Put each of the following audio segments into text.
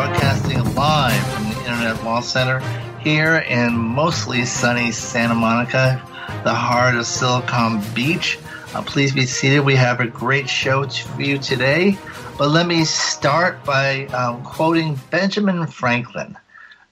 broadcasting live from the Internet Law Center here in mostly sunny Santa Monica, the heart of Silicon Beach. Uh, please be seated. We have a great show for you today. But let me start by um, quoting Benjamin Franklin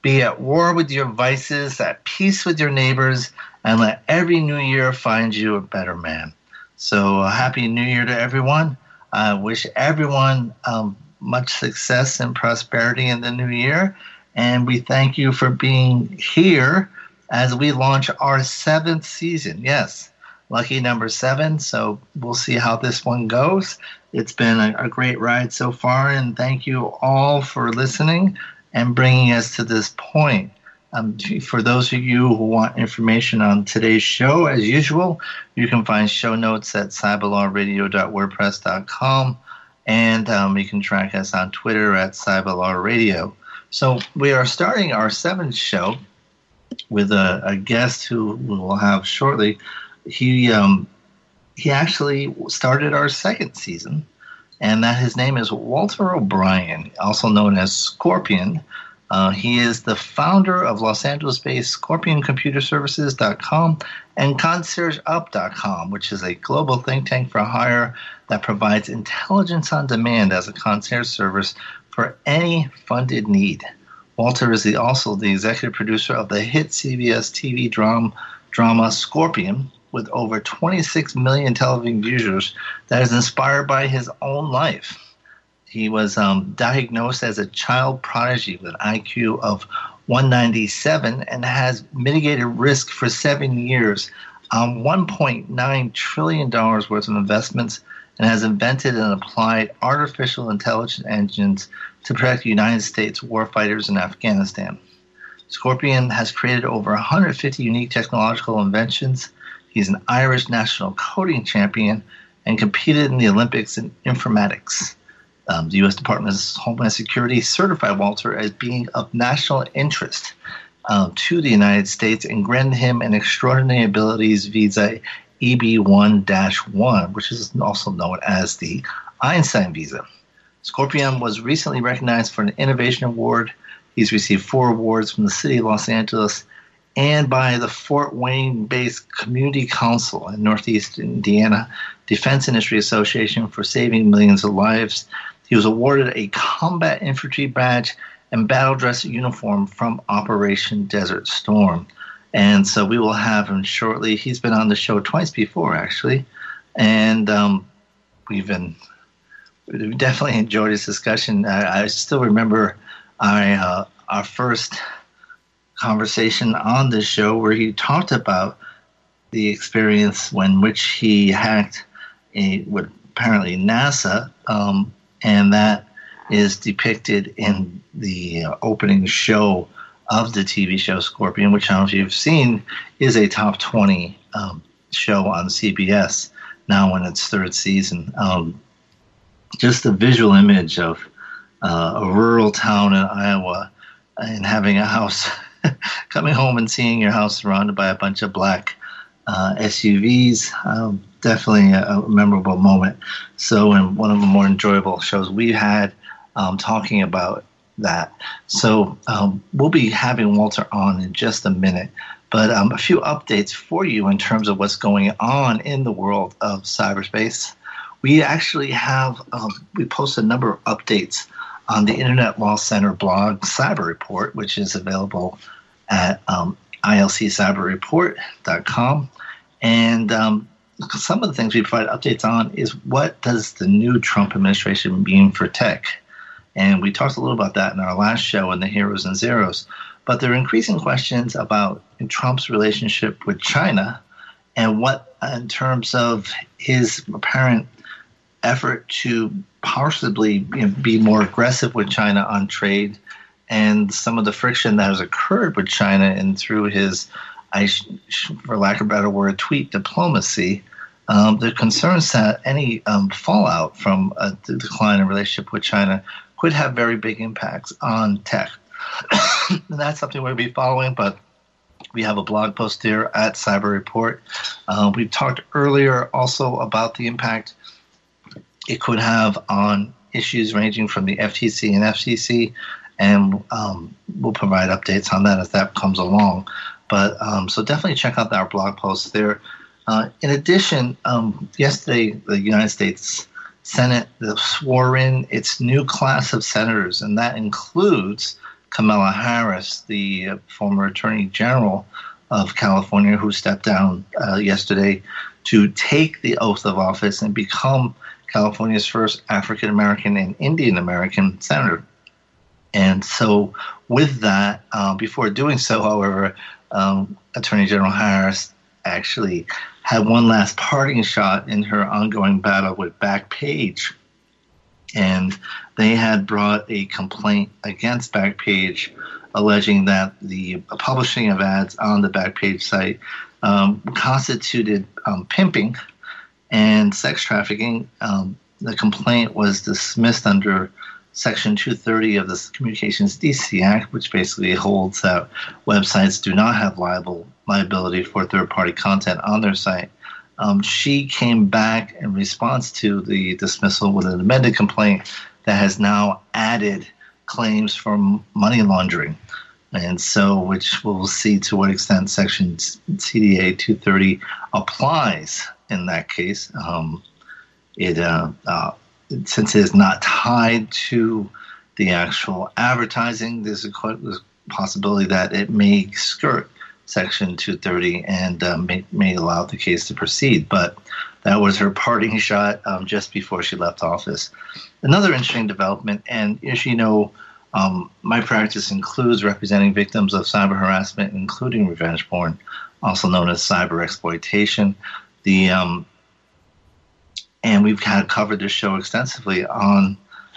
Be at war with your vices, at peace with your neighbors, and let every new year find you a better man. So, uh, Happy New Year to everyone. I wish everyone um, much success and prosperity in the new year. And we thank you for being here as we launch our seventh season. Yes, lucky number seven. So we'll see how this one goes. It's been a, a great ride so far. And thank you all for listening and bringing us to this point. Um, for those of you who want information on today's show, as usual, you can find show notes at cyberlawradio.wordpress.com, and um, you can track us on Twitter at cyberlawradio. So we are starting our seventh show with a, a guest who we will have shortly. He um, he actually started our second season, and that his name is Walter O'Brien, also known as Scorpion. Uh, he is the founder of Los Angeles-based ScorpionComputerServices.com and ConciergeUp.com, which is a global think tank for hire that provides intelligence on demand as a concierge service for any funded need. Walter is the, also the executive producer of the hit CBS TV drama, drama Scorpion, with over 26 million television viewers, that is inspired by his own life. He was um, diagnosed as a child prodigy with an IQ of 197 and has mitigated risk for seven years um, on $1.9 trillion worth of investments and has invented and applied artificial intelligence engines to protect United States warfighters in Afghanistan. Scorpion has created over 150 unique technological inventions. He's an Irish national coding champion and competed in the Olympics in informatics. Um, the U.S. Department of Homeland Security certified Walter as being of national interest uh, to the United States and granted him an extraordinary abilities visa EB1 1, which is also known as the Einstein visa. Scorpion was recently recognized for an Innovation Award. He's received four awards from the City of Los Angeles and by the Fort Wayne based Community Council in Northeast Indiana Defense Industry Association for saving millions of lives. He was awarded a combat infantry badge and battle dress uniform from Operation Desert Storm. And so we will have him shortly. He's been on the show twice before, actually. And um, we've been we definitely enjoyed this discussion. I, I still remember our, uh, our first conversation on this show where he talked about the experience when which he hacked a, with apparently NASA, um, and that is depicted in the uh, opening show of the TV show Scorpion, which I don't know if you've seen, is a top 20 um, show on CBS now in its third season. Um, just the visual image of uh, a rural town in Iowa and having a house, coming home and seeing your house surrounded by a bunch of black uh, SUVs. Um, definitely a, a, memorable moment. So, and one of the more enjoyable shows we had um, talking about that. So um, we'll be having Walter on in just a minute. But um, a few updates for you in terms of what's going on in the world of cyberspace. We actually have um, we post a number of updates on the Internet Law Center blog Cyber Report, which is available at um, ilccyberreport.com. And um, some of the things we provide updates on is what does the new Trump administration mean for tech? And we talked a little about that in our last show in the Heroes and Zeros. But there are increasing questions about Trump's relationship with China and what, in terms of his apparent effort to possibly you know, be more aggressive with China on trade and some of the friction that has occurred with China and through his, I, for lack of a better word, tweet diplomacy. Um, the concerns that any um, fallout from a decline in relationship with China could have very big impacts on tech. and that's something we'll be following, but we have a blog post there at Cyber Report. Uh, we've talked earlier also about the impact it could have on issues ranging from the FTC and FCC, and um, we'll provide updates on that as that comes along. But um, so definitely check out our blog post there. Uh, in addition, um, yesterday the United States Senate swore in its new class of senators, and that includes Kamala Harris, the uh, former Attorney General of California, who stepped down uh, yesterday to take the oath of office and become California's first African American and Indian American senator. And so, with that, uh, before doing so, however, um, Attorney General Harris actually had one last parting shot in her ongoing battle with Backpage and they had brought a complaint against Backpage, alleging that the publishing of ads on the Backpage site um, constituted um, pimping and sex trafficking. Um, the complaint was dismissed under Section 230 of the Communications Decency Act, which basically holds that websites do not have liable liability for third-party content on their site um, she came back in response to the dismissal with an amended complaint that has now added claims for money laundering. And so, which we'll see to what extent Section CDA 230 applies in that case. Um, it uh, uh, since it is not tied to the actual advertising, there's a, possibility that it may skirt Section 230 and um, may, may allow the case to proceed. But that was her parting shot um, just before she left office. Another interesting development, and as you know, um, my practice includes representing victims of cyber harassment, including revenge porn, also known as cyber exploitation. The um, and we've kind of covered this show extensively on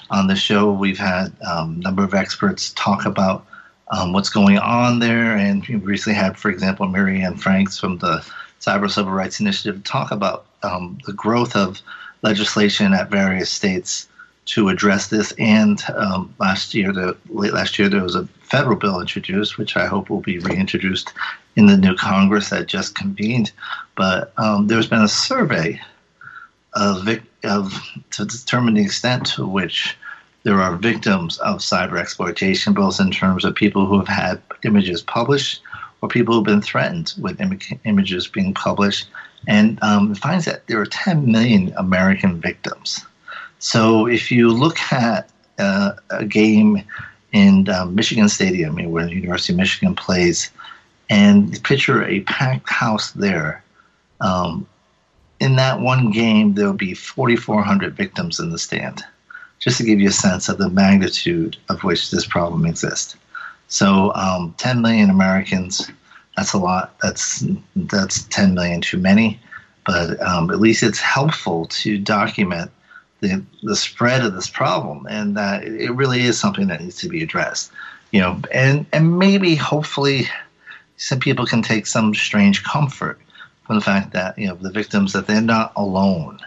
on the show. We've had um, a number of experts talk about um, what's going on there. And we recently had, for example, Mary Anne Franks from the Cyber Civil Rights Initiative talk about um, the growth of legislation at various states to address this. And um, last year, the late last year, there was a federal bill introduced, which I hope will be reintroduced in the new Congress that just convened. But um, there's been a survey of, of to determine the extent to which there are victims of cyber exploitation, both in terms of people who have had images published or people who've been threatened with Im- images being published. And um, finds that there are 10 million American victims. So if you look at uh, a game in um, Michigan Stadium, where the University of Michigan plays, and picture a packed house there, um, in that one game, there'll be 4,400 victims in the stand just to give you a sense of the magnitude of which this problem exists. So, um, 10 million Americans, that's a lot. That's, that's 10 million too many. But um, at least it's helpful to document the, the spread of this problem and that it really is something that needs to be addressed. You know, and, and maybe hopefully some people can take some strange comfort the fact that, you know, the victims that they're not alone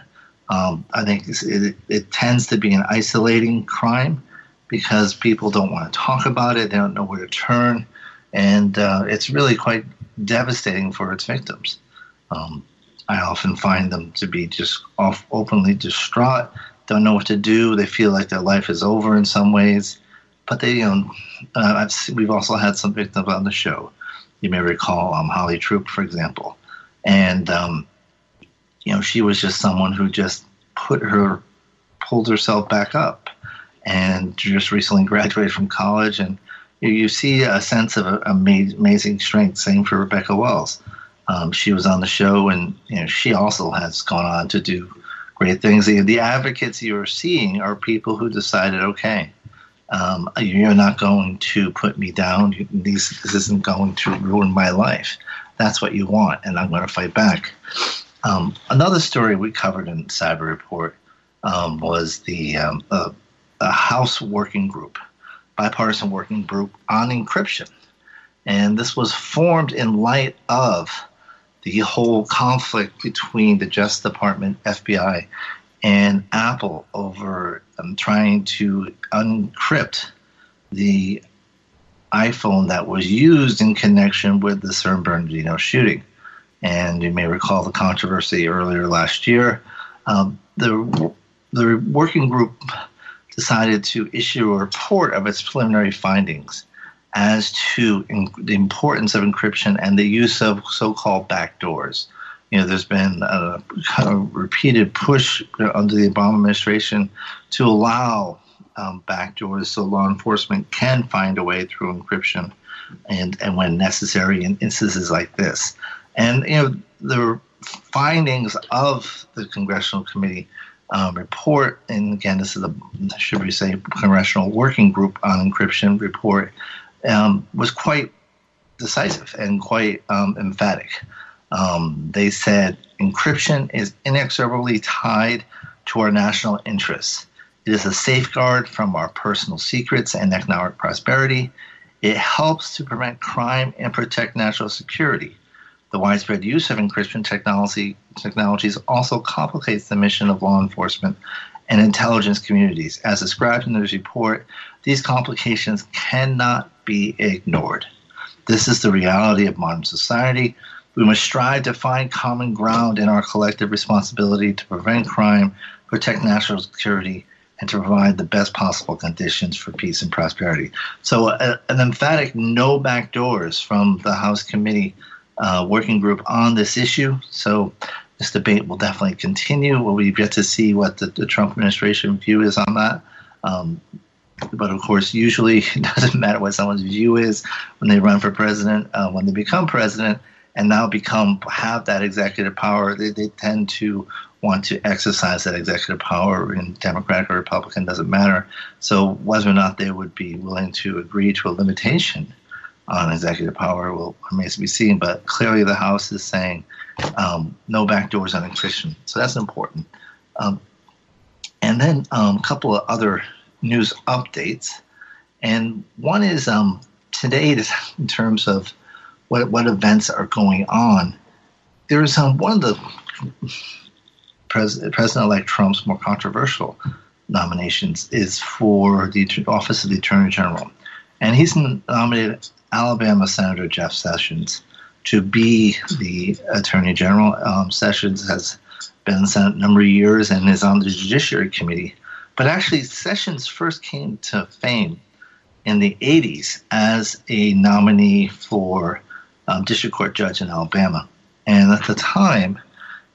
um, I think it, it tends to be an isolating crime because people don't want to talk about it, they don't know where to turn, and uh, it's really quite devastating for its victims. Um, I often find them to be just off, openly distraught, don't know what to do. They feel like their life is over in some ways, but they, you know, uh, we've also had some victims on the show. You may recall um, Holly Troop, for example, and um, you know, she was just someone who just put her, pulled herself back up, and just recently graduated from college. And you, you see a sense of amazing strength. Same for Rebecca Wells. Um, she was on the show, and you know, she also has gone on to do great things. The, the advocates you're seeing are people who decided, okay, um, you're not going to put me down. These, this isn't going to ruin my life. That's what you want, and I'm going to fight back. Um, another story we covered in Cyber Report um, was the um, uh, a House working group, bipartisan working group on encryption. And this was formed in light of the whole conflict between the Justice Department, FBI, and Apple over um, trying to uncrypt the iPhone that was used in connection with the San Bernardino shooting. And you may recall the controversy earlier last year. Um, the, the working group decided to issue a report of its preliminary findings as to in, the importance of encryption and the use of so-called backdoors. You know, there's been a, a repeated push under the Obama administration to allow um, backdoors so law enforcement can find a way through encryption and, and when necessary in instances like this. And, you know, the findings of the Congressional Committee um, report, and again, this is a, should we say, Congressional Working Group on Encryption report, um, was quite decisive and quite um, emphatic. Um, they said encryption is inexorably tied to our national interests. It is a safeguard from our personal secrets and economic prosperity. It helps to prevent crime and protect national security. The widespread use of encryption technology technologies also complicates the mission of law enforcement and intelligence communities. As described in this report, these complications cannot be ignored. This is the reality of modern society. We must strive to find common ground in our collective responsibility to prevent crime, protect national security, and to provide the best possible conditions for peace and prosperity. So, a, an emphatic no back doors from the House Committee uh, Working Group on this issue. So, this debate will definitely continue. We've yet to see what the, the Trump administration view is on that. Um, but of course, usually it doesn't matter what someone's view is when they run for president. Uh, when they become president and now become have that executive power, they, they tend to want to exercise that executive power in Democratic or Republican doesn't matter. So whether or not they would be willing to agree to a limitation on executive power will remains to be seen. But clearly, the House is saying um, no backdoors on encryption. So that's important. Um, and then um, a couple of other news updates. And one is um, today, in terms of what, what events are going on, there is um, one of the President elect Trump's more controversial nominations is for the office of the Attorney General. And he's nominated Alabama Senator Jeff Sessions to be the Attorney General. Um, Sessions has been in the Senate a number of years and is on the Judiciary Committee. But actually, Sessions first came to fame in the 80s as a nominee for um, district court judge in Alabama. And at the time,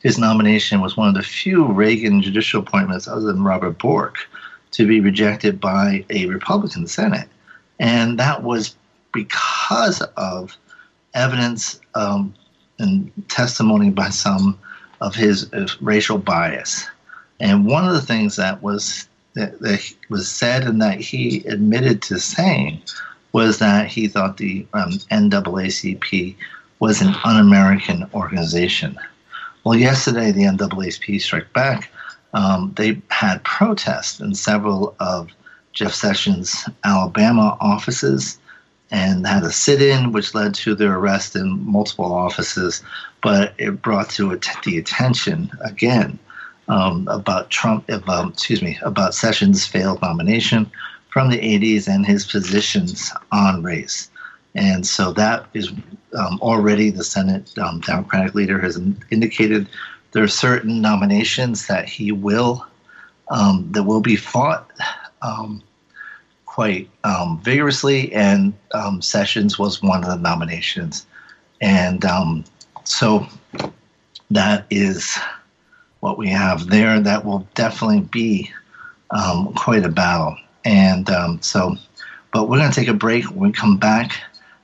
his nomination was one of the few Reagan judicial appointments, other than Robert Bork, to be rejected by a Republican Senate. And that was because of evidence um, and testimony by some of his uh, racial bias. And one of the things that was that, that, was said and that he admitted to saying was that he thought the um, NAACP was an un-American organization. Well, yesterday the NAACP struck back. Um, they had protests in several of Jeff Sessions' Alabama offices and had a sit-in, which led to their arrest in multiple offices. But it brought to the attention again um, about Trump, um, excuse me, about Sessions' failed nomination from the 80s and his positions on race. And so that is um, already the Senate um, Democratic leader has indicated there are certain nominations that he will um, that will be fought um, quite um, vigorously, and um, Sessions was one of the nominations, and so that is what we have there. That will definitely be quite a battle, and so. But we're going to take a break. When we come back,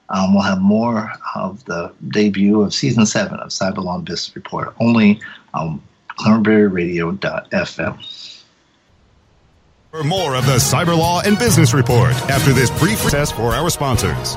um, we'll have more of the debut of season seven of Cyberlaw and Business Report only on CranberryRadio.fm. For more of the Cyberlaw and Business Report after this brief recess for our sponsors.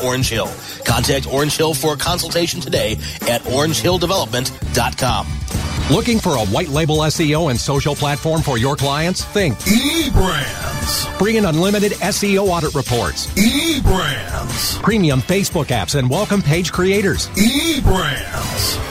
Orange Hill. Contact Orange Hill for a consultation today at orangehilldevelopment.com. Looking for a white label SEO and social platform for your clients? Think eBrands. Free and unlimited SEO audit reports. eBrands. Premium Facebook apps and welcome page creators. eBrands.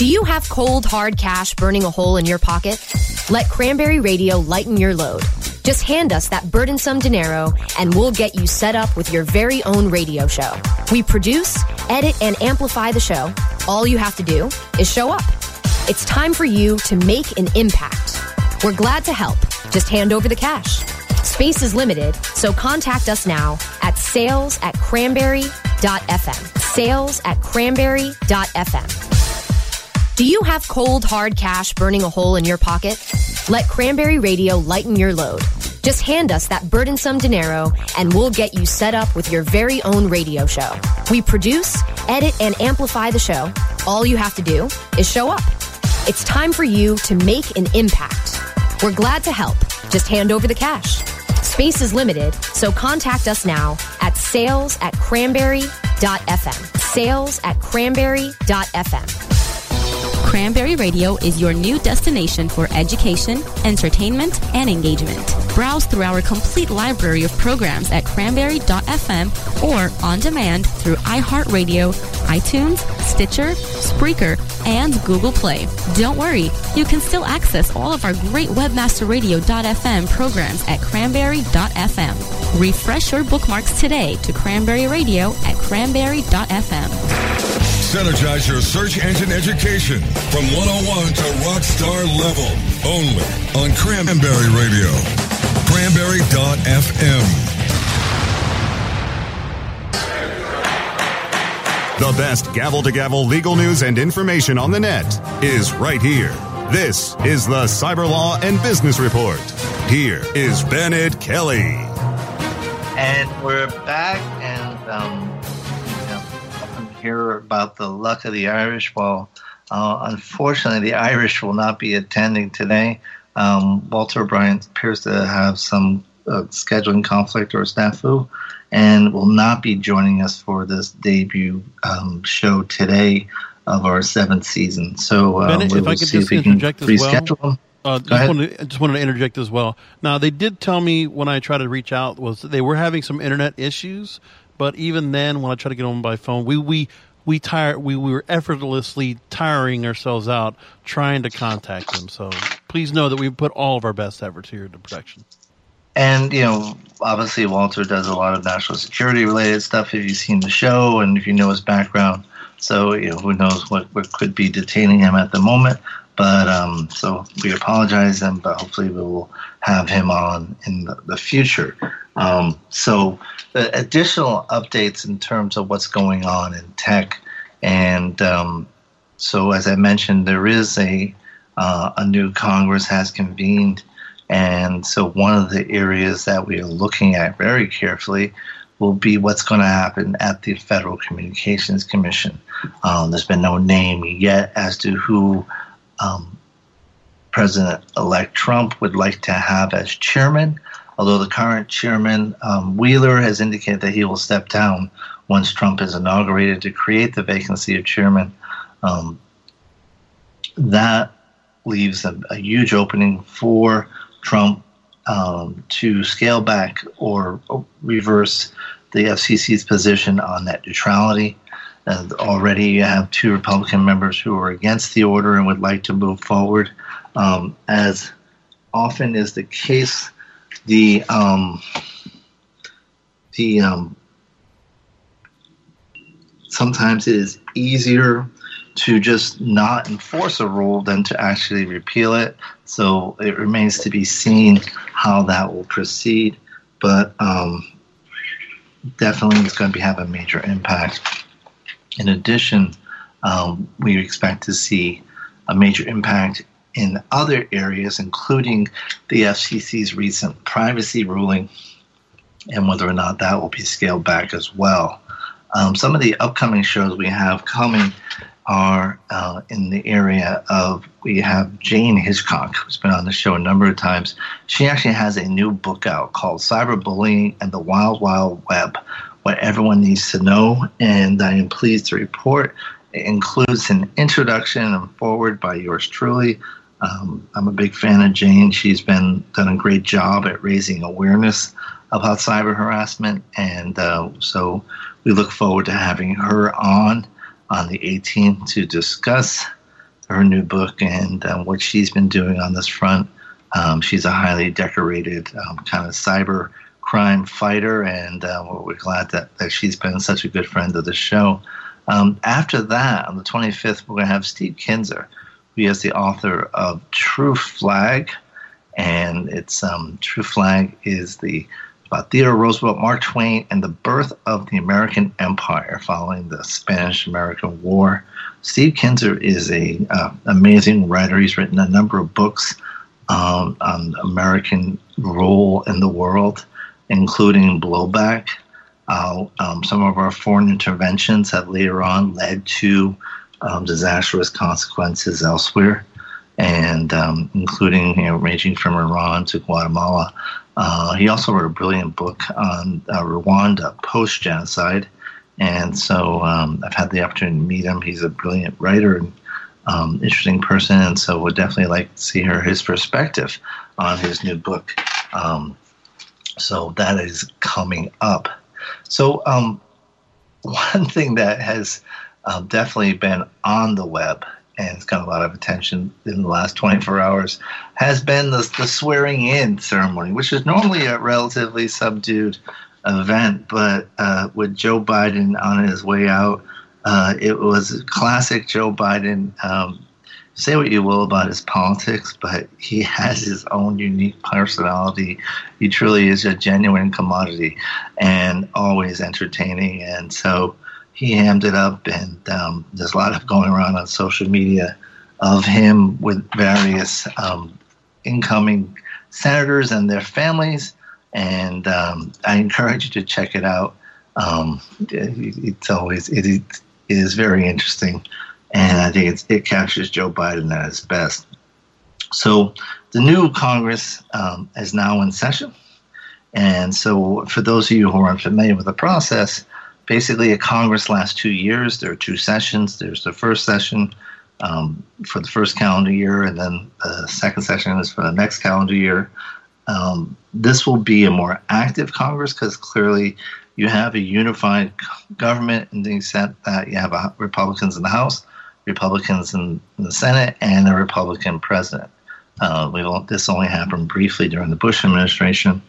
Do you have cold, hard cash burning a hole in your pocket? Let Cranberry Radio lighten your load. Just hand us that burdensome dinero and we'll get you set up with your very own radio show. We produce, edit, and amplify the show. All you have to do is show up. It's time for you to make an impact. We're glad to help. Just hand over the cash. Space is limited, so contact us now at sales at cranberry.fm. Sales at cranberry.fm. Do you have cold, hard cash burning a hole in your pocket? Let Cranberry Radio lighten your load. Just hand us that burdensome dinero and we'll get you set up with your very own radio show. We produce, edit, and amplify the show. All you have to do is show up. It's time for you to make an impact. We're glad to help. Just hand over the cash. Space is limited, so contact us now at sales at cranberry.fm. Sales at cranberry.fm. Cranberry Radio is your new destination for education, entertainment, and engagement. Browse through our complete library of programs at cranberry.fm or on demand through iHeartRadio, iTunes, Stitcher, Spreaker, and Google Play. Don't worry, you can still access all of our great webmasterradio.fm programs at cranberry.fm. Refresh your bookmarks today to Cranberry Radio at cranberry.fm. Synergize your search engine education from 101 to rockstar level. Only on Cranberry Radio. Cranberry.fm. The best gavel to gavel legal news and information on the net is right here. This is the Cyber Law and Business Report. Here is Bennett Kelley. And we're back, and um, hear about the luck of the Irish. Well, uh, unfortunately, the Irish will not be attending today. Um, Walter O'Brien appears to have some uh, scheduling conflict or snafu and will not be joining us for this debut um, show today. of our seventh season. So uh, Bennett, if I could just interject as well. Uh, just, wanted to, just wanted to interject as well. Now, they did tell me when I tried to reach out was they were having some internet issues, but even then, when I tried to get on by phone, we we we tire we, we were effortlessly tiring ourselves out trying to contact them. So please know that we put all of our best efforts here into protection. And you know, obviously, Walter does a lot of national security related stuff. If you've seen the show and if you know his background, so you know, who knows what, what could be detaining him at the moment. But um, so we apologize, and but hopefully we will have him on in the, the future. Um, so the additional updates in terms of what's going on in tech, and um, so as I mentioned, there is a uh, a new Congress has convened, and so one of the areas that we are looking at very carefully will be what's going to happen at the Federal Communications Commission. Um, there's been no name yet as to who um, President elect Trump would like to have as chairman, although the current chairman, um, Wheeler, has indicated that he will step down once Trump is inaugurated to create the vacancy of chairman. Um, that leaves a, a, huge opening for Trump um, to scale back or reverse the FCC's position on net neutrality. And already you have two Republican members who are against the order and would like to move forward. Um, as often is the case, the um, the um, sometimes it is easier to just not enforce a rule than to actually repeal it. So it remains to be seen how that will proceed. But um, definitely, it's going to be, have a major impact. In addition, um, we expect to see a major impact in other areas, including the FCC's recent privacy ruling and whether or not that will be scaled back as well. Um, some of the upcoming shows we have coming are uh, in the area of we have Jayne Hitchcock, who's been on the show a number of times. She actually has a new book out called Cyberbullying and the Wild Wild Web, what everyone needs to know. And I am pleased to report it includes an introduction and forward by yours truly. Um, I'm a big fan of Jayne. She's been done a great job at raising awareness about cyber harassment, and uh, so we look forward to having her on on the 18th to discuss her new book and uh, what she's been doing on this front. Um, she's a highly decorated um, kind of cyber crime fighter, and uh, we're glad that, that she's been such a good friend of the show. Um, after that, on the 25th, we're going to have Steve Kinzer, who is the author of True Flag, and it's um, True Flag is the about Theodore Roosevelt, Mark Twain, and the birth of the American Empire following the Spanish-American War. Steve Kinzer is a uh, amazing writer. He's written a number of books um, on American role in the world including blowback. Uh, um, some of our foreign interventions have later on led to um, disastrous consequences elsewhere, and um, including you know, ranging from Iran to Guatemala. Uh, he also wrote a brilliant book on uh, Rwanda post genocide, and so um, I've had the opportunity to meet him. He's a brilliant writer and um, interesting person, and so would definitely like to see her his perspective on his new book. Um, so that is coming up. So um, one thing that has um, definitely been on the web and it's got a lot of attention in the last 24 hours has been the, the swearing in ceremony, which is normally a relatively subdued event, but uh, with Joe Biden on his way out, uh, it was classic Joe Biden um, say what you will about his politics, but he has his own unique personality. He truly is a genuine commodity and always entertaining. And so he hammed it up, and um, there's a lot of going around on social media of him with various um, incoming senators and their families. And um, I encourage you to check it out. Um, it, it's always it it is very interesting and I think it captures Joe Biden at his best. So the new Congress um, is now in session, and so for those of you who are unfamiliar with the process, basically a Congress lasts two years. There are two sessions. There's the first session um, for the first calendar year, and then the second session is for the next calendar year. Um, this will be a more active Congress because clearly you have a unified government in the extent that you have Republicans in the House, Republicans in, in the Senate, and a Republican president. Uh, we don't, this only happened briefly during the Bush administration.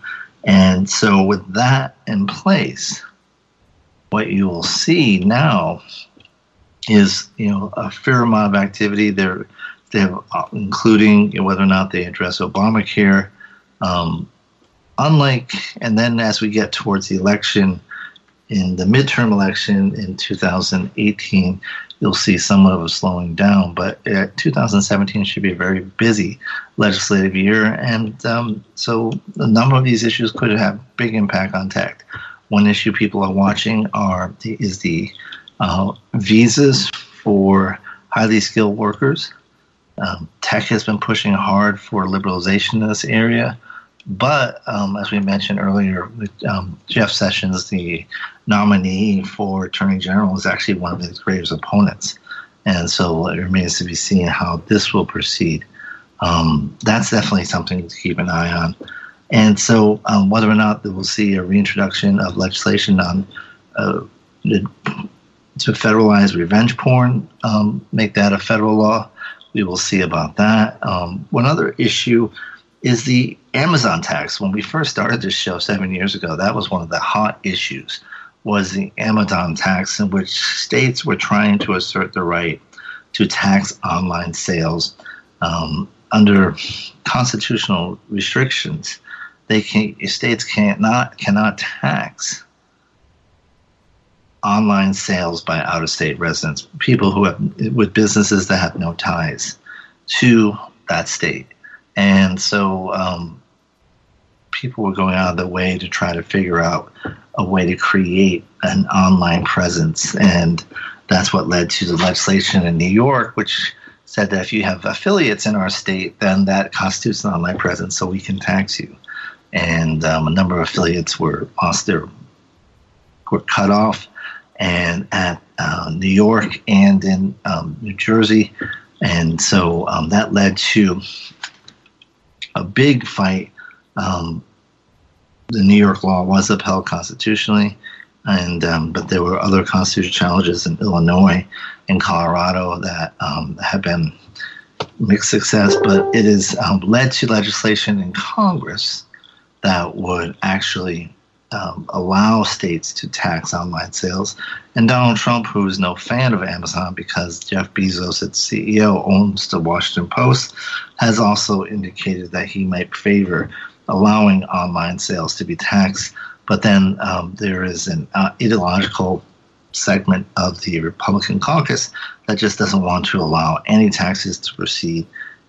And so, with that in place, what you will see now is you know a fair amount of activity there, they have, uh, including whether or not they address Obamacare. Um, unlike, and then as we get towards the election, in the midterm election in 2018, you'll see somewhat of a slowing down. But 2017 should be a very busy legislative year, and um, so a number of these issues could have big impact on tech. One issue people are watching are is the uh, visas for highly skilled workers. Um, tech has been pushing hard for liberalization in this area, but um, as we mentioned earlier, um, Jeff Sessions, the nominee for Attorney General, is actually one of his greatest opponents, and so it remains to be seen how this will proceed. Um, that's definitely something to keep an eye on. And so, um, whether or not we'll see a reintroduction of legislation on uh, to federalize revenge porn, um, make that a federal law, we will see about that. Um, one other issue is the Amazon tax. When we first started this show seven years ago, that was one of the hot issues. Was the Amazon tax, in which states were trying to assert the right to tax online sales um, under constitutional restrictions they can states cannot cannot tax online sales by out of state residents, people who have with businesses that have no ties to that state, and so um, people were going out of their way to try to figure out a way to create an online presence, and that's what led to the legislation in New York, which said that if you have affiliates in our state, then that constitutes an online presence, so we can tax you and um, a number of affiliates were lost their were cut off, and at uh, New York and in um, New Jersey, and so um, that led to a big fight. Um, the New York law was upheld constitutionally, and um, but there were other constitutional challenges in Illinois and Colorado that um, have been mixed success, but it has led to legislation in Congress that would actually um, allow states to tax online sales. And Donald Trump, who is no fan of Amazon because Jeff Bezos, its CEO, owns the Washington Post, has also indicated that he might favor allowing online sales to be taxed. But then um, there is an uh, ideological segment of the Republican caucus that just doesn't want to allow any taxes to proceed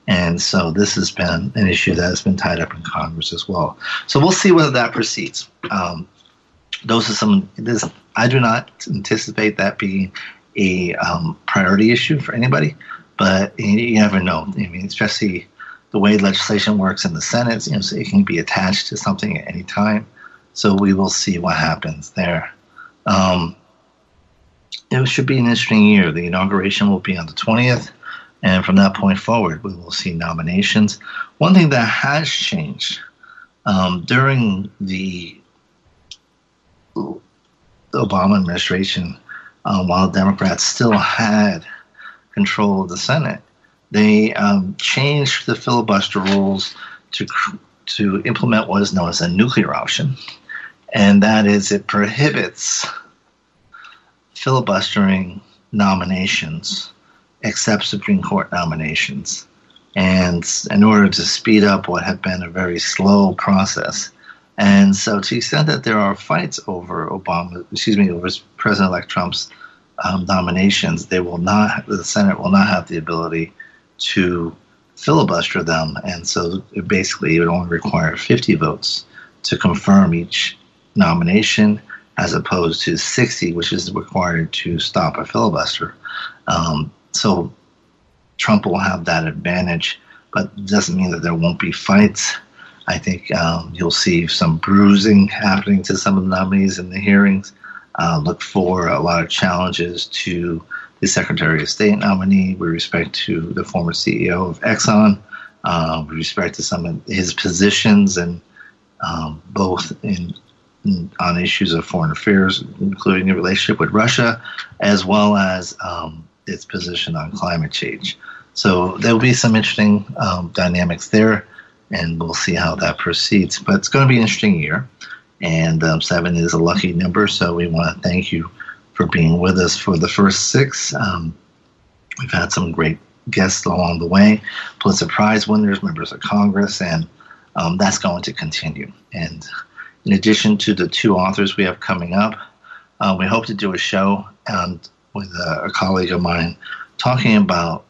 and so this has been an issue that has been tied up in Congress as well. So we'll see whether that proceeds. Um, those are some. This I do not anticipate that being a um, priority issue for anybody, but you, you never know. I mean, especially the way legislation works in the Senate, you know, so it can be attached to something at any time. So we will see what happens there. Um, it should be an interesting year. The inauguration will be on the 20th. And from that point forward, we will see nominations. One thing that has changed um, during the Obama administration, uh, while Democrats still had control of the Senate, they um, changed the filibuster rules to to implement what is known as a nuclear option, and that is it prohibits filibustering nominations accept Supreme Court nominations. And in order to speed up what had been a very slow process. And so, to the extent that there are fights over Obama, excuse me, over President elect Trump's um, nominations, they will not, the Senate will not have the ability to filibuster them. And so, it basically, it would only require 50 votes to confirm each nomination, as opposed to 60, which is required to stop a filibuster. Um, so Trump will have that advantage, but it doesn't mean that there won't be fights. I think um, you'll see some bruising happening to some of the nominees in the hearings. Uh, look for a lot of challenges to the Secretary of State nominee with respect to the former CEO of Exxon, uh, with respect to some of his positions and um, both in, in, on issues of foreign affairs, including the relationship with Russia, as well as um, its position on climate change. So there will be some interesting um, dynamics there, and we'll see how that proceeds. But it's going to be an interesting year, and um, seven is a lucky number. So we want to thank you for being with us for the first six. Um, we've had some great guests along the way, Pulitzer Prize winners, members of Congress, and um, that's going to continue. And in addition to the two authors we have coming up, uh, we hope to do a show um, with a, a colleague of mine talking about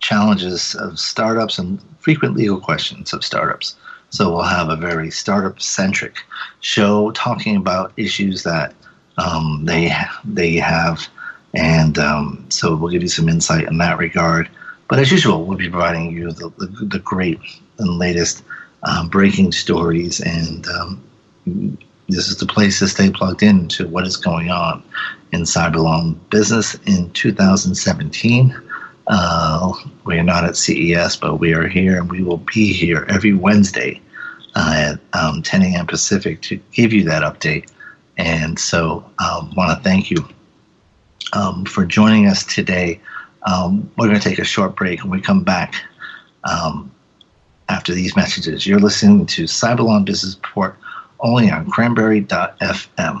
challenges of startups and frequent legal questions of startups. So we'll have a very startup centric show talking about issues that um, they they have, and um, so we'll give you some insight in that regard. But as usual, we'll be providing you the, the, the great and latest um, breaking stories, and um, this is the place to stay plugged into what is going on in cyber law business in 2017. Uh, we are not at CES, but we are here, and we will be here every Wednesday uh, at um, 10 a.m. Pacific to give you that update. And so, I um, want to thank you um, for joining us today. Um, we're going to take a short break, and we come back um, after these messages. You're listening to Cyberlaw Business Report only on cranberry.fm.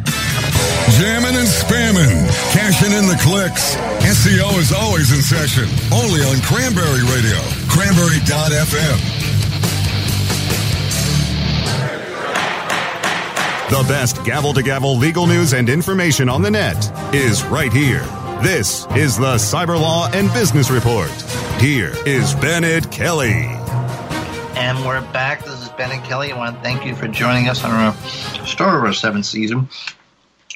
Jamming and spamming, cashing in the clicks. SEO is always in session, only on Cranberry Radio, cranberry.fm. The best gavel to gavel legal news and information on the net is right here. This is the Cyber Law and Business Report. Here is Bennett Kelley. And we're back. This is Bennett Kelley. I want to thank you for joining us on our start of our seventh season.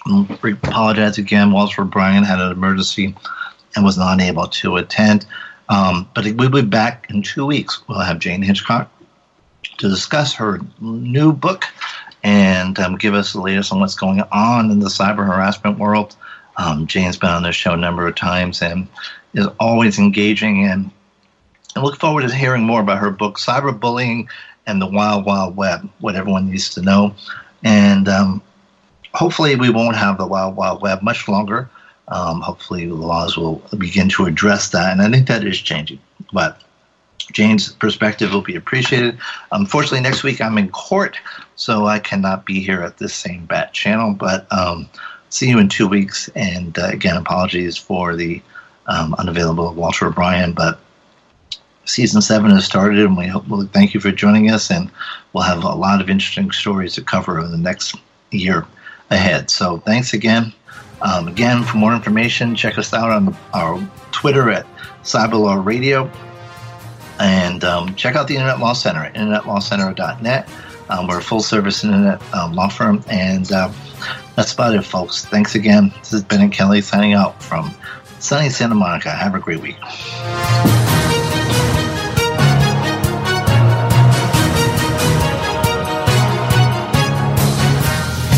Apologize again. Walter Bryan had an emergency and was not able to attend. Um, but we'll be back in two weeks. We'll have Jayne Hitchcock to discuss her new book and um, give us the latest on what's going on in the cyber harassment world. Um, Jayne's been on this show a number of times and is always engaging. And I look forward to hearing more about her book, Cyberbullying and the Wild Wild Web, what everyone needs to know. And um, hopefully we won't have the wild, wild web much longer. Um, hopefully the laws will begin to address that, and I think that is changing. But Jayne's perspective will be appreciated. Unfortunately, next week I'm in court, so I cannot be here at this same bat channel. But um, see you in two weeks. And uh, again, apologies for the um, unavailable Walter O'Brien, but season seven has started, and we hope. Well, thank you for joining us, and we'll have a lot of interesting stories to cover over the next year ahead. So thanks again. Um, again, for more information, check us out on our Twitter at Cyberlaw Radio. And um, check out the Internet Law Center at internetlawcenter.net. Um, we're a full service internet um, law firm. And uh, that's about it, folks. Thanks again. This is Bennett Kelley signing out from sunny Santa Monica. Have a great week.